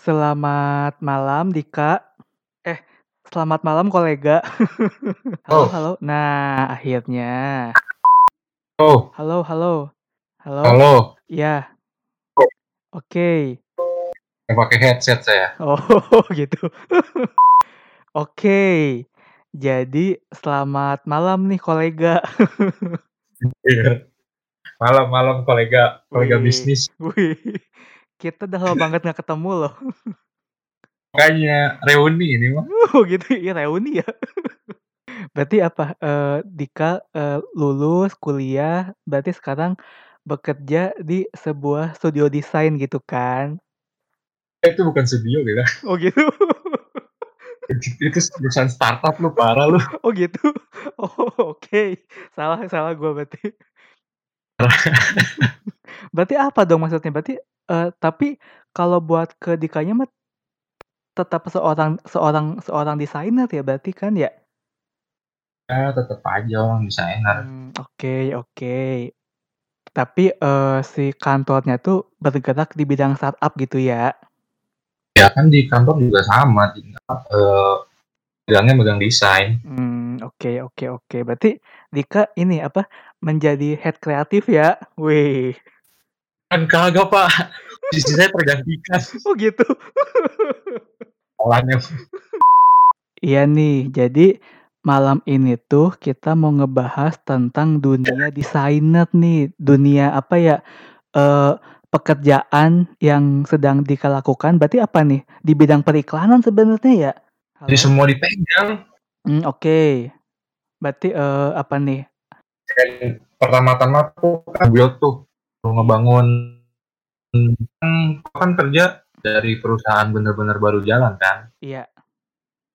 Selamat malam Dika. Eh, selamat malam kolega. Halo Oh. halo. Nah, akhirnya. Oh. Halo halo. Halo? Halo. Iya. Oh. Oke. Yang pakai headset saya. Oh, gitu. Oke. Jadi, selamat malam nih kolega. Iya. Malam malam kolega, kolega Wih bisnis. wih, kita udah lama banget nggak ketemu loh. Makanya, reuni ini mah. Oh gitu, ya reuni ya. Berarti apa, eee, Dika, eee, lulus kuliah, berarti sekarang bekerja di sebuah studio desain gitu kan? Itu bukan studio Bella. Oh gitu. Itu perusahaan startup lu, parah lu. Oh gitu? Oh oke, salah salah gua berarti. Berarti apa dong maksudnya? Berarti, eee, tapi kalau buat ke Dikanya mah tetap seorang seorang seorang desainer ya berarti kan ya? Ya, tetep aja orang desainer. Oke oke. Tapi, eee, si kantornya tuh bergerak di bidang startup gitu ya? Ya kan di kantor juga sama, tinggal, eee, bilangnya megang desain. Mmm, oke oke oke. Berarti Dika ini apa, menjadi head kreatif ya? Wih. Kan kagak Pak, posisi saya tergantikan. Oh gitu? Masalahnya. Iya nih, jadi malam ini tuh kita mau ngebahas tentang dunia desainer nih, dunia apa ya, eee, pekerjaan yang sedang Dika lakukan berarti apa nih? Di bidang periklanan sebenarnya ya? Jadi Halo? semua dipegang. Mmm, oke. Berarti, eee, apa nih? Dan pertama-tama tuh kan build tuh, mau ngebangun kan kan kerja dari perusahaan bener-bener baru jalan kan. Iya.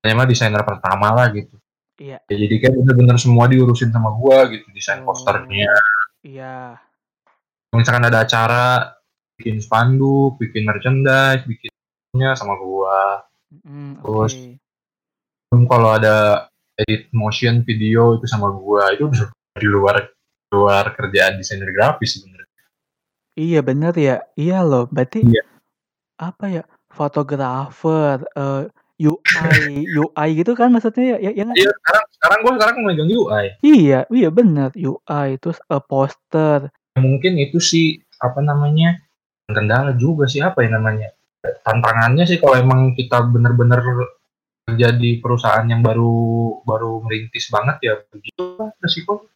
Saya mah desainer pertama lah gitu. Iya. Ya jadi kan bener-bener semua diurusin sama gua gitu, desain posternya. Oh, iya. Misalkan ada acara, bikin spanduk, bikin merchandise, bikinnya sama gua. Mhm, Terus oke. Belum kalau ada edit motion video itu sama gua, itu di luar luar kerjaan desainer grafis sebenarnya. Iya bener ya. Iya loh, berarti Iya. apa ya, fotografer, eee, UI UI gitu kan maksudnya ya ya ya Iya, sekarang sekarang gua sekarang megang UI. Iya iya bener, UI terus, eee, poster. Mungkin itu sih, apa namanya, kendala juga sih, apa ya namanya, tantangannya sih kalau emang kita bener-bener kerja di perusahaan yang baru baru merintis banget ya begitulah resiko.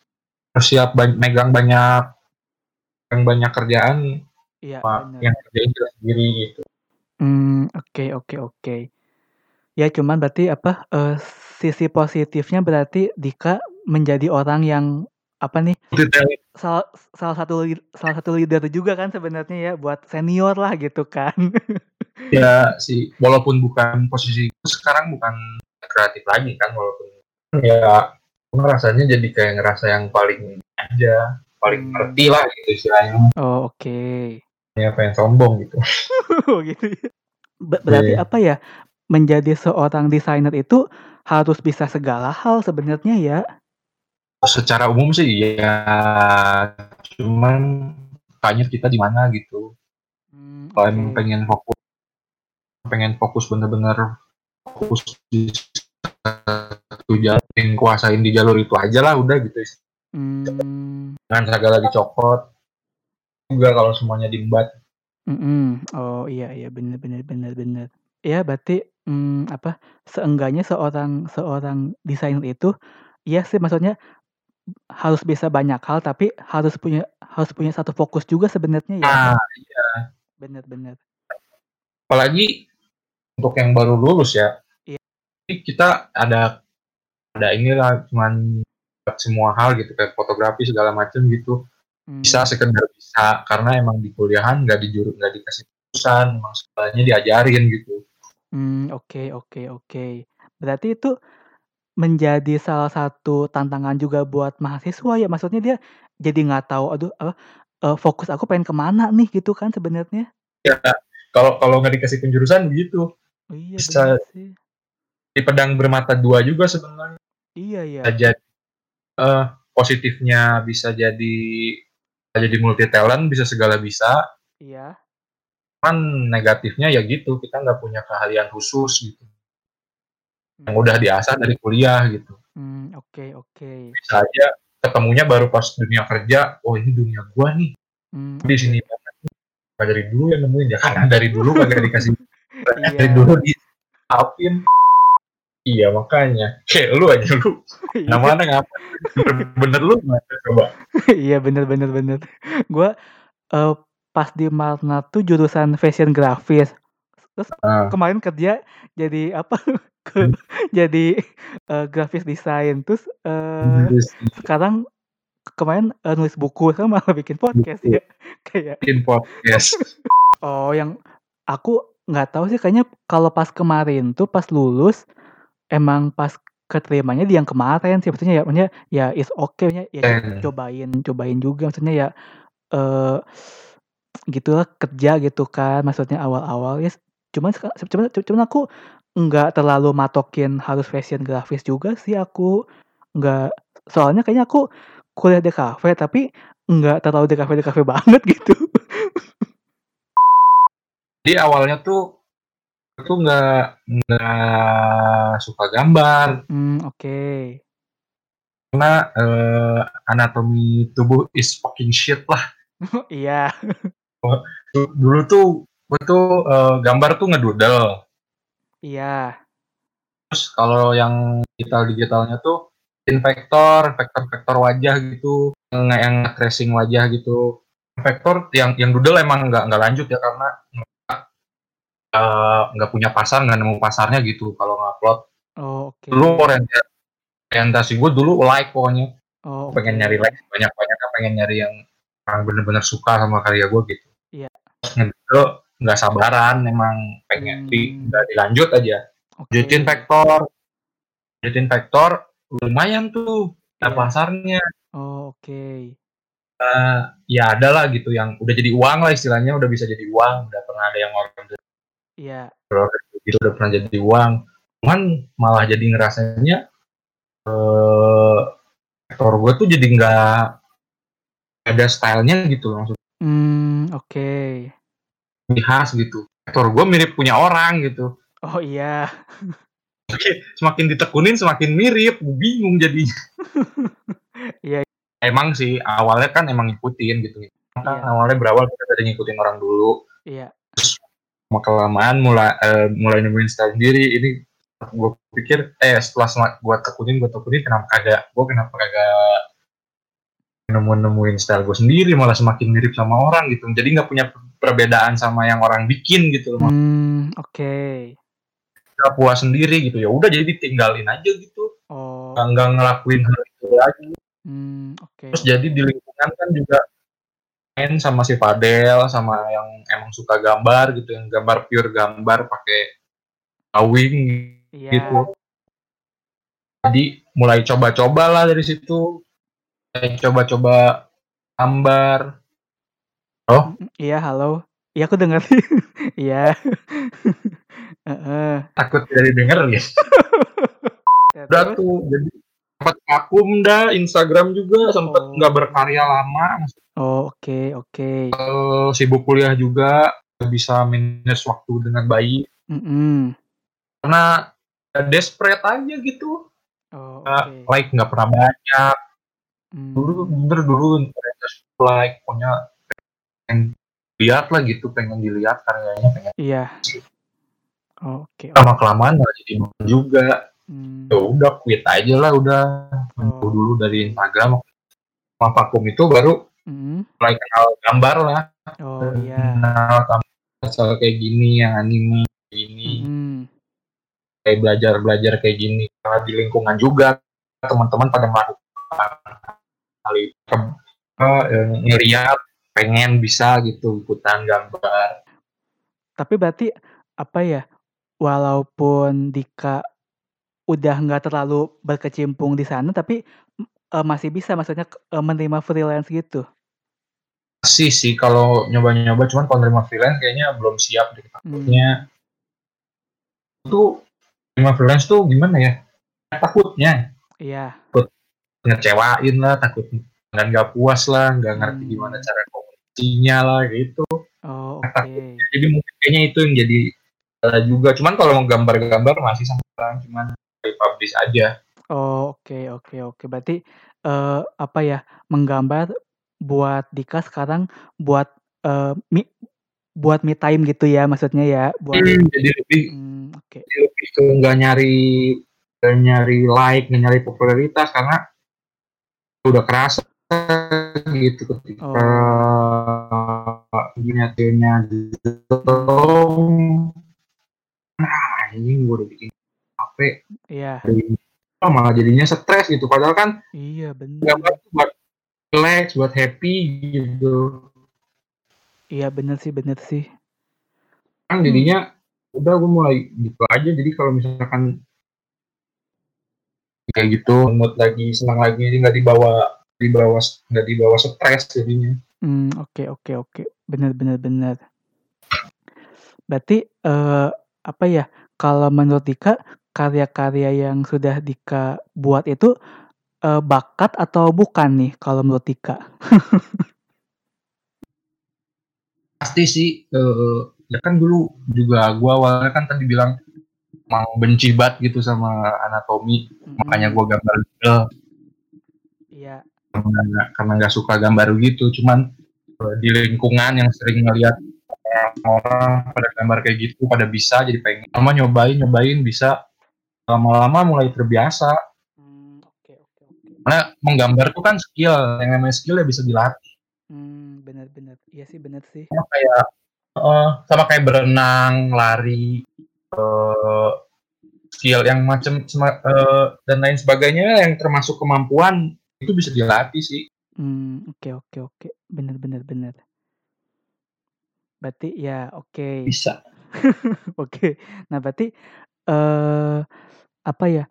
Harus siap ba megang banyak megang banyak kerjaan, Iya, bener. yang kerjain sendiri gitu. Mmm, oke oke oke. Ya cuman berarti apa, eee, sisi positifnya berarti Dika menjadi orang yang apa nih, salah salah satu salah satu leader juga kan sebenarnya ya buat senior lah gitu kan. Ya sih, walaupun bukan posisi sekarang bukan kreatif lagi kan walaupun ya gua ngerasanya jadi kayak ngerasa yang paling aja, paling Mmm. ngerti lah gitu istilahnya. Oh, oke. Ya pengen sombong gitu. Oh gitu ya. Be berarti Iya. apa ya, menjadi seorang desainer itu harus bisa segala hal sebenarnya ya? Secara umum sih iya, cuman Kakaknya kita di mana gitu. Mmm, Kalau emang oke. pengen fokus pengen fokus bener-bener fokus di satu jalur, kuasain di jalur itu aja lah udah gitu. Mmm. Jangan segala dicopot. Juga kalau semuanya diembat. Mhm. Oh, iya iya, bener bener bener bener. Ya berarti, mmm, apa, seenggaknya seorang seorang desainer itu, iya sih maksudnya harus bisa banyak hal, tapi harus punya harus punya satu fokus juga sebenarnya ya? Nah, iya. Bener bener. Apalagi untuk yang baru lulus ya. Iya. Kita ada ada inilah cuman semua hal gitu kayak fotografi segala macem gitu. Bisa Mmm. sekedar bisa, karena emang di kuliahan nggak dijuru nggak dikasih jurusan, emang sekolahnya diajarin gitu. Mmm, oke oke oke. Berarti itu menjadi salah satu tantangan juga buat mahasiswa ya? Maksudnya dia jadi nggak tahu, aduh apa, eee, fokus aku pengen ke mana nih gitu kan sebenarnya? Ya, kalau kalau nggak dikasih penjurusan begitu. Oh iya, Bisa sih. di pedang bermata dua juga sebenarnya. Iya ya. Bisa jad eee, positifnya bisa jadi bisa jadi multi talent, bisa segala bisa. Iya. kan negatifnya ya gitu kita nggak punya keahlian khusus gitu yang udah diasah dari kuliah gitu Hmm, oke oke. bisa aja ketemunya baru pas dunia kerja oh ini dunia gua nih Hmm, di sini banget dari dulu yang nemuin ya karena dari dulu kagak dikasih dari Iya. dulu diapin iya makanya kayak lu aja lu Iya. namanya ngapa bener lu coba Iya bener bener bener. Gua eh, pas di Marna tuh jurusan fashion grafis. Terus Ah. kemarin kerja jadi apa? ke jadi eh, grafis desain. Terus eh, Terus sekarang kemarin eh, nulis buku sama malah bikin podcast Buku. ya. Kayak bikin podcast oh yang aku nggak tahu sih kayaknya kalau pas kemarin tuh pas lulus emang pas keterimanya di yang kemarin sih maksudnya ya maksudnya ya is okay maksudnya ya Hmm. cobain cobain juga maksudnya ya eh gitulah kerja gitu kan maksudnya awal-awal ya cuman cuman cuman aku nggak terlalu matokin harus fashion grafis juga sih aku nggak soalnya kayaknya aku kuliah di kafe tapi nggak terlalu di kafe di kafe banget gitu Jadi awalnya tuh aku nggak nggak suka gambar hmm oke karena eh, anatomi tubuh is fucking shit lah. iya Du- Dulu tuh gue tuh eh, gambar tuh ngedudel. iya Terus kalau yang digital digitalnya tuh vektor, vektor-vektor wajah gitu, yang, yang tracing wajah gitu. Vektor yang yang doodle emang nggak nggak lanjut ya karena nggak eh, nggak punya pasar, nggak nemu pasarnya gitu kalau ngupload. oh oke Dulu orientasi, orientasi gue dulu like pokoknya, oh pengen oke. nyari like banyak-banyak, pengen nyari yang orang bener-bener suka sama karya gue gitu. Iya. Terus ngedudel nggak sabaran, emang pengen di Hmm. nggak dilanjut aja. oke Lanjutin vektor, lanjutin vektor, lumayan tuh ada Iya. pasarnya. oh oke Eh, ya ada lah gitu yang udah jadi uang lah istilahnya udah bisa jadi uang udah pernah ada yang orang iya. Gitu udah pernah jadi uang. Cuman malah jadi ngerasanya eh vektor gue tuh jadi nggak ada stylenya gitu maksudnya hmm oke. Khas gitu. Vektor gue mirip punya orang gitu. Oh iya. Oke, semakin ditekunin semakin mirip. Gue bingung jadi Iya. emang sih awalnya kan emang ngikutin gitu. Kan Iya. awalnya berawal kita dari ngikutin orang dulu. Iya lama kelamaan mulai eh, mulai nemuin style sendiri. Ini gue pikir eh setelah gue tekunin gue tekunin kenapa kagak gue kenapa kagak nemu nemuin style gue sendiri malah semakin mirip sama orang gitu. Jadi nggak punya perbedaan sama yang orang bikin gitu loh hmm oke. Nggak puas sendiri gitu. Ya udah jadi ditinggalin aja gitu. Oh. Nggak ngelakuin hal itu lagi. Hmm oke. Terus jadi di lingkungan kan juga main sama si Fadel sama yang emang suka gambar gitu yang gambar pure gambar pakai awing iya gitu. Jadi mulai coba-coba lah dari situ. Coba-coba gambar. Mm, iya halo iya aku dengar iya. Takut dari denger ya. Ya, Udah tuh jadi sempat vakum dah Instagram juga sempat Oh. nggak berkarya lama. Oh oke oke Eh, sibuk kuliah juga bisa manage waktu dengan baik Mm-mm. karena ya desperate aja gitu. oh oke like nggak pernah banyak. Hmm. Dulu bener dulu like pokoknya pengen lihat lah gitu pengen dilihat karyanya pengen iya Oh, oke lama kelamaan nggak jadi juga Hmm. ya udah quit aja lah udah Oh. dulu dari Instagram sama vakum itu baru Mm. mulai kenal gambar lah oh iya kenal gambar soal kayak gini yang anime gini Mm-mm. kayak belajar belajar kayak gini karena di lingkungan juga teman-teman pada melakukan hal itu Eh, ngeliat pengen bisa gitu ikutan gambar Tapi berarti apa ya? Walaupun Dika udah nggak terlalu berkecimpung di sana, tapi eh, masih bisa maksudnya eh, menerima freelance gitu. Sih sih kalau nyoba-nyoba cuman kalau nerima freelance kayaknya belum siap deh Hmm. takutnya tuh nerima freelance tuh gimana ya takutnya Iya. ngecewain lah takut dan nggak puas lah nggak ngerti Hmm. gimana cara komunikasinya lah gitu Oh Takut. oke. jadi mungkin kayaknya itu yang jadi uh, juga cuman kalau mau gambar-gambar masih sama orang cuman publish aja oh oke okay, oke okay, oke okay. berarti uh, apa ya menggambar buat Dika sekarang buat uh, mi buat me time gitu ya maksudnya ya buat hmm, jadi lebih hmm, okay. lebih ke nggak nyari nggak nyari like nggak nyari popularitas karena udah kerasa gitu ketika oh. nyatanya gitu. Nah ini gue udah bikin HP iya. Oh, malah jadinya stres gitu. Padahal kan iya benar buat relax buat happy gitu iya bener sih bener sih kan jadinya hmm. udah gue mulai gitu aja jadi kalau misalkan kayak gitu mood lagi senang lagi jadi nggak dibawa dibawa nggak dibawa stres jadinya. Hmm oke oke oke. Benar benar benar. Berarti, uh, apa ya, kalau menurut Dika, karya-karya yang sudah Dika buat itu, uh, bakat atau bukan nih kalau menurut Dika? Pasti sih, uh, ya kan dulu juga gua awalnya kan tadi bilang, mau benci banget gitu sama anatomi, -hmm. makanya gua gambar Iya. Karena karena nggak suka gambar gitu. Cuman uh, di lingkungan yang sering ngeliat orang pada gambar kayak gitu pada bisa jadi pengen. Lama nyobain nyobain bisa. Lama-lama mulai terbiasa hmm, okay, okay, okay. Karena menggambar tuh kan skill yang namanya skill ya bisa dilatih hmm, benar-benar iya sih benar sih sama kayak uh, sama kayak berenang lari uh, skill yang macam uh, dan lain sebagainya yang termasuk kemampuan itu bisa dilatih sih. Hmm oke oke oke. Bener bener bener. Berarti ya oke. Bisa. Oke. Nah berarti, uh, apa ya,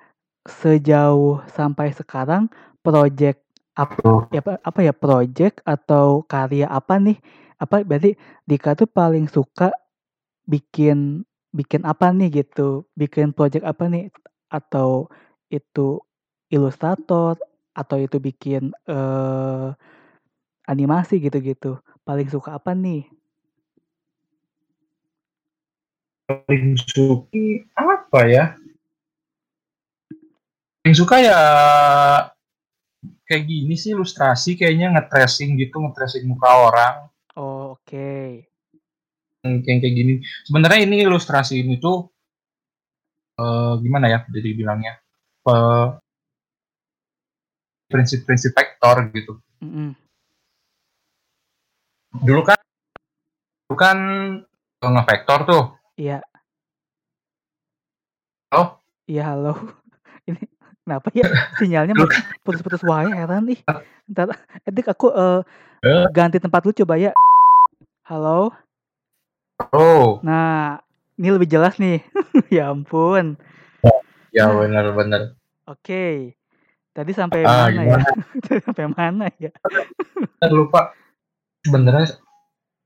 sejauh sampai sekarang project apa ya apa ya, project atau karya apa nih, apa berarti Dika tuh paling suka bikin bikin apa nih gitu, bikin project apa nih? Atau itu ilustrator atau itu bikin, uh, animasi gitu-gitu, paling suka apa nih? Paling suka apa ya? Paling suka ya kayak gini sih ilustrasi kayaknya nge-tracing gitu, nge-tracing muka orang. Oh, oke. Okay. Kayak kayak gini. Sebenarnya ini ilustrasi ini tuh, uh, gimana ya jadi bilangnya, uh, prinsip-prinsip vektor gitu. Mm-hmm. Dulu kan, dulu kan ngevektor tuh. Iya. Halo? Iya halo. Ini kenapa ya sinyalnya putus-putus wae heran nih. Ntar, edik aku uh, ganti tempat lu coba ya. Halo. Oh. Nah, ini lebih jelas nih. ya ampun. Ya benar-benar. Oke. Okay. Tadi sampai ah, mana ya? sampai mana ya? Saya lupa. Sebenarnya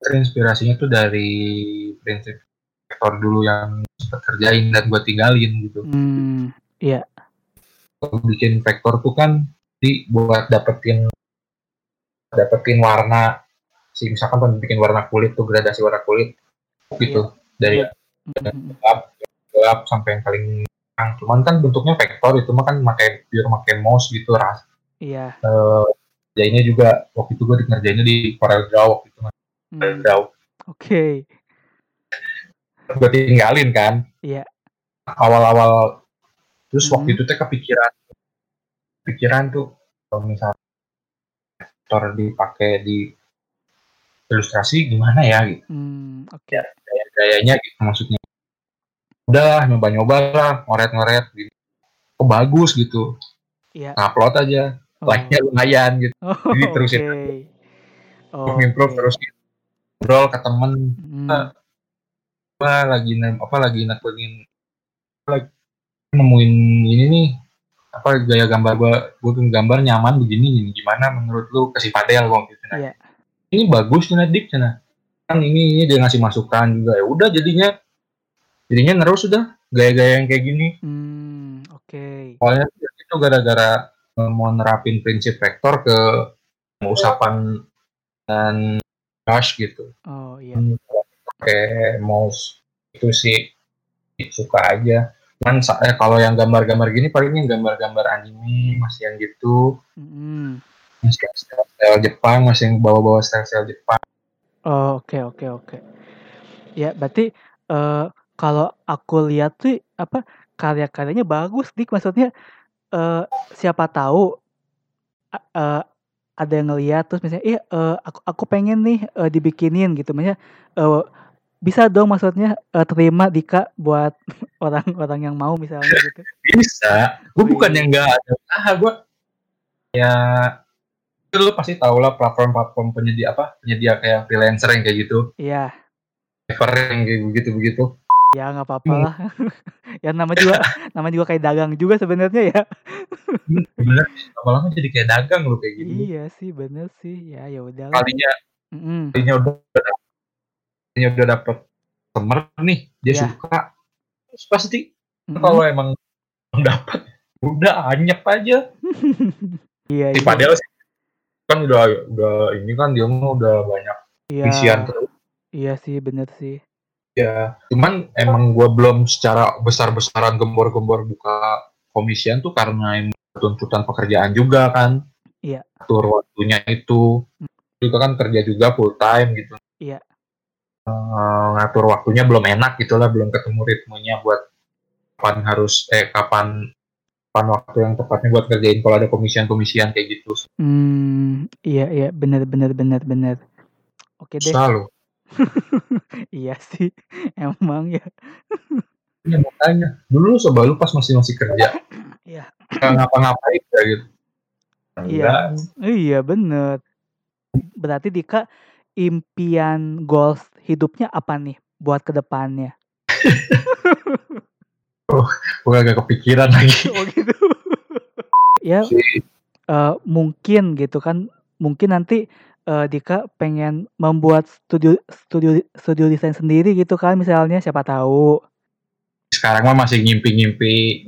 terinspirasinya tuh dari prinsip dulu yang sempat kerjain dan gue tinggalin gitu. Hmm, iya. Bikin vektor tuh kan di buat dapetin dapetin warna si misalkan kan bikin warna kulit tuh gradasi warna kulit gitu iya. dari iya. gelap gelap sampai yang paling Nah, cuman kan bentuknya vektor itu mah kan pakai pure pakai mouse gitu ras. Iya. Uh, ini juga waktu itu gue ngerjainnya di Corel Draw waktu itu hmm. Corel Draw. Oke. Okay. Gue tinggalin kan. Iya. Awal-awal terus hmm. waktu itu teh kepikiran pikiran tuh kalau misalnya vektor dipakai di ilustrasi gimana ya gitu. Hmm, Oke. Okay. Ya, gaya-gayanya gitu maksudnya udah nyoba-nyoba lah ngoret-ngoret gitu oh bagus gitu yeah. upload aja oh. like-nya lumayan gitu oh, jadi terusin okay. oh, improve okay. terus gitu. ngobrol ke temen hmm. apa lagi apa lagi nekunin lagi nemuin ini nih apa gaya gambar gua gua gambar nyaman begini gimana menurut lu kasih padel kok gitu nah. Yeah. ini bagus nih dik cina kan ini, ini dia ngasih masukan juga ya udah jadinya jadinya nerus sudah gaya-gaya yang kayak gini hmm, oke okay. soalnya itu gara-gara eh, mau nerapin prinsip vektor ke usapan dan brush gitu oh iya hmm. pakai mouse itu sih suka aja cuman eh, kalau yang gambar-gambar gini palingnya gambar-gambar anime masih yang gitu mm. masih yang style, Jepang masih yang bawa-bawa style-style Jepang oh oke okay, oke okay, oke okay. ya berarti uh, kalau aku lihat tuh apa karya-karyanya bagus dik maksudnya uh, siapa tahu uh, ada yang ngeliat terus misalnya eh uh, aku aku pengen nih uh, dibikinin gitu maksudnya uh, bisa dong maksudnya uh, terima Dika buat orang-orang yang mau misalnya gitu. Bisa. Gue bukan yang nggak ada ah gue ya lu pasti tau lah platform-platform penyedia apa penyedia kayak freelancer yang kayak gitu. Iya. Fiverr yang kayak begitu begitu ya nggak apa-apa lah. Ya nama juga nama juga kayak dagang juga sebenarnya ya. Bener. Lama-lama jadi kayak dagang lo kayak gitu iya sih bener sih. Ya ya udah kalinya mm -hmm. kalinya udah udah dapet temer nih dia yeah. suka. Terus pasti mm -hmm. kalau emang dapat udah anyep aja. Iya, iya. padahal sih kan udah udah ini kan dia udah banyak iya. isian terus. Iya sih bener sih. Ya cuman emang gue belum secara besar-besaran gembor-gembor buka komisian tuh karena tuntutan pekerjaan juga kan. Iya. Atur waktunya itu. Juga kan kerja juga full time gitu. Iya uh, ngatur waktunya belum enak gitulah belum ketemu ritmenya buat kapan harus eh kapan kapan waktu yang tepatnya buat kerjain kalau ada komisian-komisian kayak gitu hmm iya iya benar benar benar benar oke deh selalu iya sih, emang ya. Ya makanya, dulu coba lu pas masih masih kerja. Iya. Ngapa-ngapain ya gitu. Iya, iya bener. Berarti Dika impian goals hidupnya apa nih buat ke depannya? oh, gue agak kepikiran lagi. Oh gitu. ya, uh, mungkin gitu kan, mungkin nanti uh, Dika pengen membuat studio studio studio desain sendiri gitu kan misalnya siapa tahu. Sekarang mah masih ngimpi-ngimpi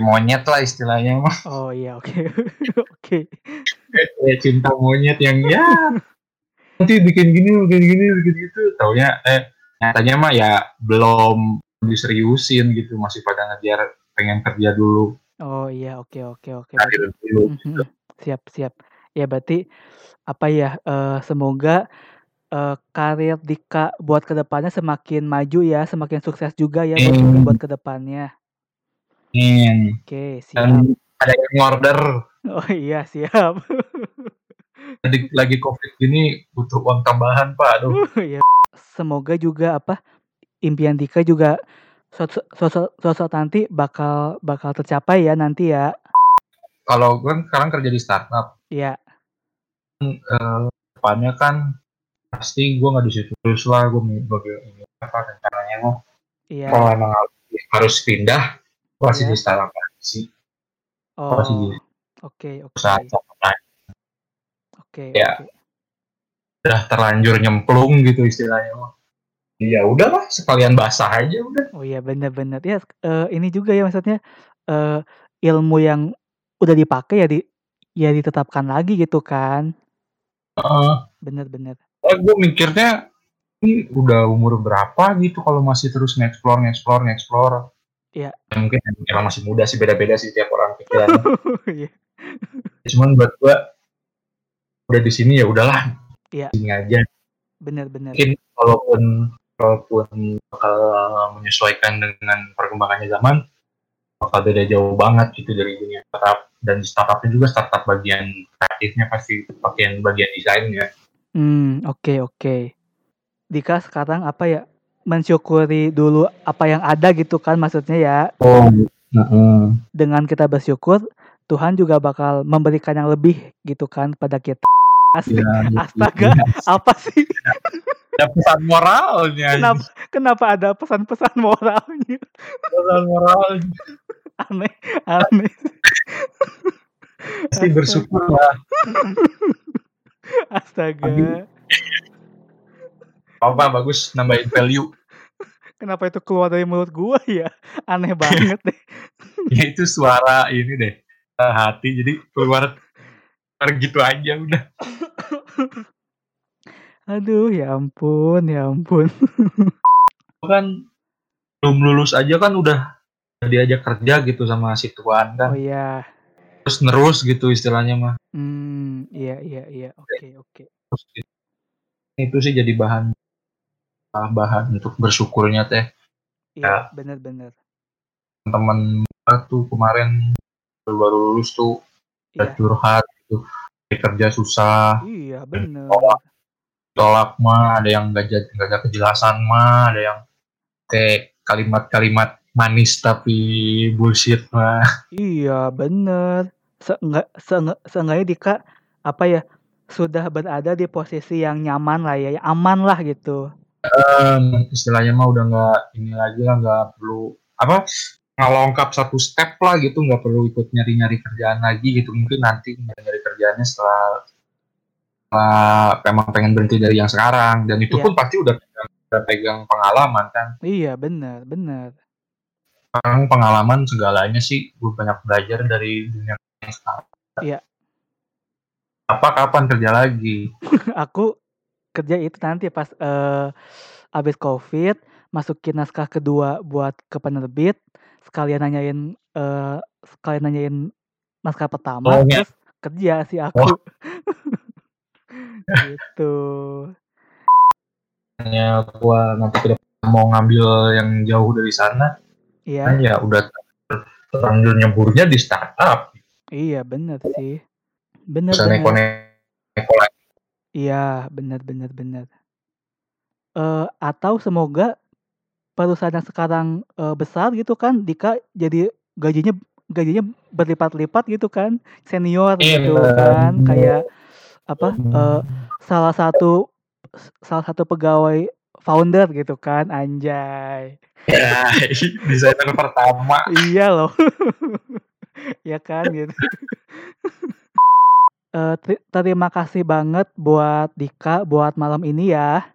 monyet lah istilahnya mah. Oh iya oke oke. Okay. cinta monyet yang ya nanti bikin gini bikin gini bikin gitu taunya eh nyatanya mah ya belum diseriusin gitu masih pada ngejar pengen kerja dulu. Oh iya oke oke oke. Dulu, gitu. Siap siap. Ya berarti apa ya, uh, semoga, uh, karir Dika buat ke depannya semakin maju ya, semakin sukses juga ya buat hmm. buat ke depannya. Hmm. Oke, siap. ada yang order. Oh iya, siap. Lagi lagi Covid gini butuh uang tambahan, Pak, aduh. Uh, iya. Semoga juga apa, impian Dika juga suatu suatu suatu nanti bakal bakal tercapai ya nanti ya. Kalau kan sekarang kerja di startup. Iya uh, depannya kan pasti gue nggak di situ terus lah gue bagi ini apa rencananya mau iya. kalau emang harus pindah pasti iya. di startup sih oh pasti di oke oke oke ya udah terlanjur nyemplung gitu istilahnya mah ya udahlah sekalian basah aja udah oh iya benar-benar ya uh, ini juga ya maksudnya uh, ilmu yang udah dipakai ya di ya ditetapkan lagi gitu kan Uh, bener-bener. Eh, gue mikirnya ini udah umur berapa gitu kalau masih terus nge-explore, nge-explore, nge-explore. Iya. Ya, mungkin emang masih muda sih, beda-beda sih tiap orang pikiran. Iya. Cuman buat gue udah di sini ya udahlah. Iya. Sini aja. Bener-bener. Mungkin walaupun walaupun bakal menyesuaikan dengan perkembangannya zaman, bakal beda jauh banget gitu dari dunia startup dan startupnya juga startup bagian kreatifnya pasti bagian bagian desainnya. Hmm oke okay, oke. Okay. Dika sekarang apa ya mensyukuri dulu apa yang ada gitu kan maksudnya ya. Oh. Uh -uh. Dengan kita bersyukur Tuhan juga bakal memberikan yang lebih gitu kan pada kita. Asli, ya, astaga, ya. apa sih? Ada pesan moralnya. Kenapa, kenapa ada pesan-pesan moralnya? Pesan moralnya. aneh, aneh. Pasti bersyukur lah. Astaga. Apa bagus nambahin value. Kenapa itu keluar dari mulut gua ya? Aneh banget deh. ya itu suara ini deh. Hati jadi keluar keluar gitu aja udah. Aduh, ya ampun ya ampun. Kan belum lulus aja kan udah diajak kerja gitu sama si tuan Oh kan. iya. Terus nerus gitu istilahnya mah. Mmm, iya iya iya, oke oke. Terus gitu. Itu sih jadi bahan ah, bahan untuk bersyukurnya teh. Iya, Ya. bener. Temen tuh kemarin baru lulus tuh udah Iya. curhat gitu. Kerja susah, Iya, bener. tolak tolak mah, ada yang nggak jadi nggak ada kejelasan mah, ada yang kayak kalimat-kalimat manis tapi bullshit mah. Iya, bener. Seenggak seenggaknya Dika, apa ya, sudah berada di posisi yang nyaman lah ya, aman lah gitu. Mmm, istilahnya mah udah nggak ini lagi lah, nggak perlu apa, ngelongkap satu step lah gitu, nggak perlu ikut nyari-nyari kerjaan lagi gitu. Mungkin nanti nyari-nyari kerjaannya setelah setelah emang pengen berhenti dari yang sekarang dan itu Iya. pun pasti udah pegang udah pegang pengalaman kan. Iya, bener bener. Sekarang pengalaman segalanya sih, gue banyak belajar dari dunia yang sekarang. Iya. Apa kapan kerja lagi? Aku kerja itu nanti pas, eee, habis Covid, masukin naskah kedua buat ke penerbit, sekalian nanyain, eee, sekalian nanyain naskah pertama, Oh, iya. terus kerja sih aku. Gitu. Misalnya gua nanti mau ngambil yang jauh dari sana, kan Iya. ya udah terlanjur nyeburnya di startup. Iya, bener sih. Bener Bisa lagi. Iya, bener bener bener. Eee, atau semoga perusahaan yang sekarang, eee, besar gitu kan, Dika, jadi gajinya gajinya berlipat-lipat gitu kan, senior gitu Iya. kan, kayak apa, eee, salah satu salah satu pegawai founder gitu kan, anjay. Ya, desainer pertama. Iya loh. Ya kan, gitu. Eee, te terima kasih banget buat Dika, buat malam ini ya.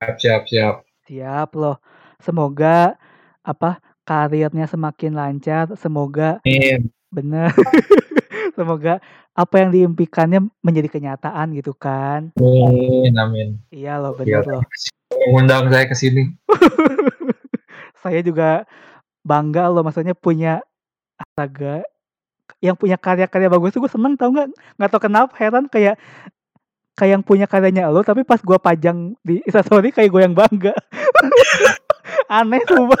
Siap siap siap. Siap loh. Semoga apa, karirnya semakin lancar, semoga Amin. bener. Semoga apa yang diimpikannya menjadi kenyataan gitu kan. Amin amin. Iya loh, Iya, bener loh. mengundang saya ke sini. Saya juga bangga loh, maksudnya punya astaga, yang punya karya-karya bagus tuh gue seneng tau nggak? Nggak tahu kenapa heran kayak kayak yang punya karyanya elu, tapi pas gua pajang di instastory kayak gue yang bangga. Aneh sumpah.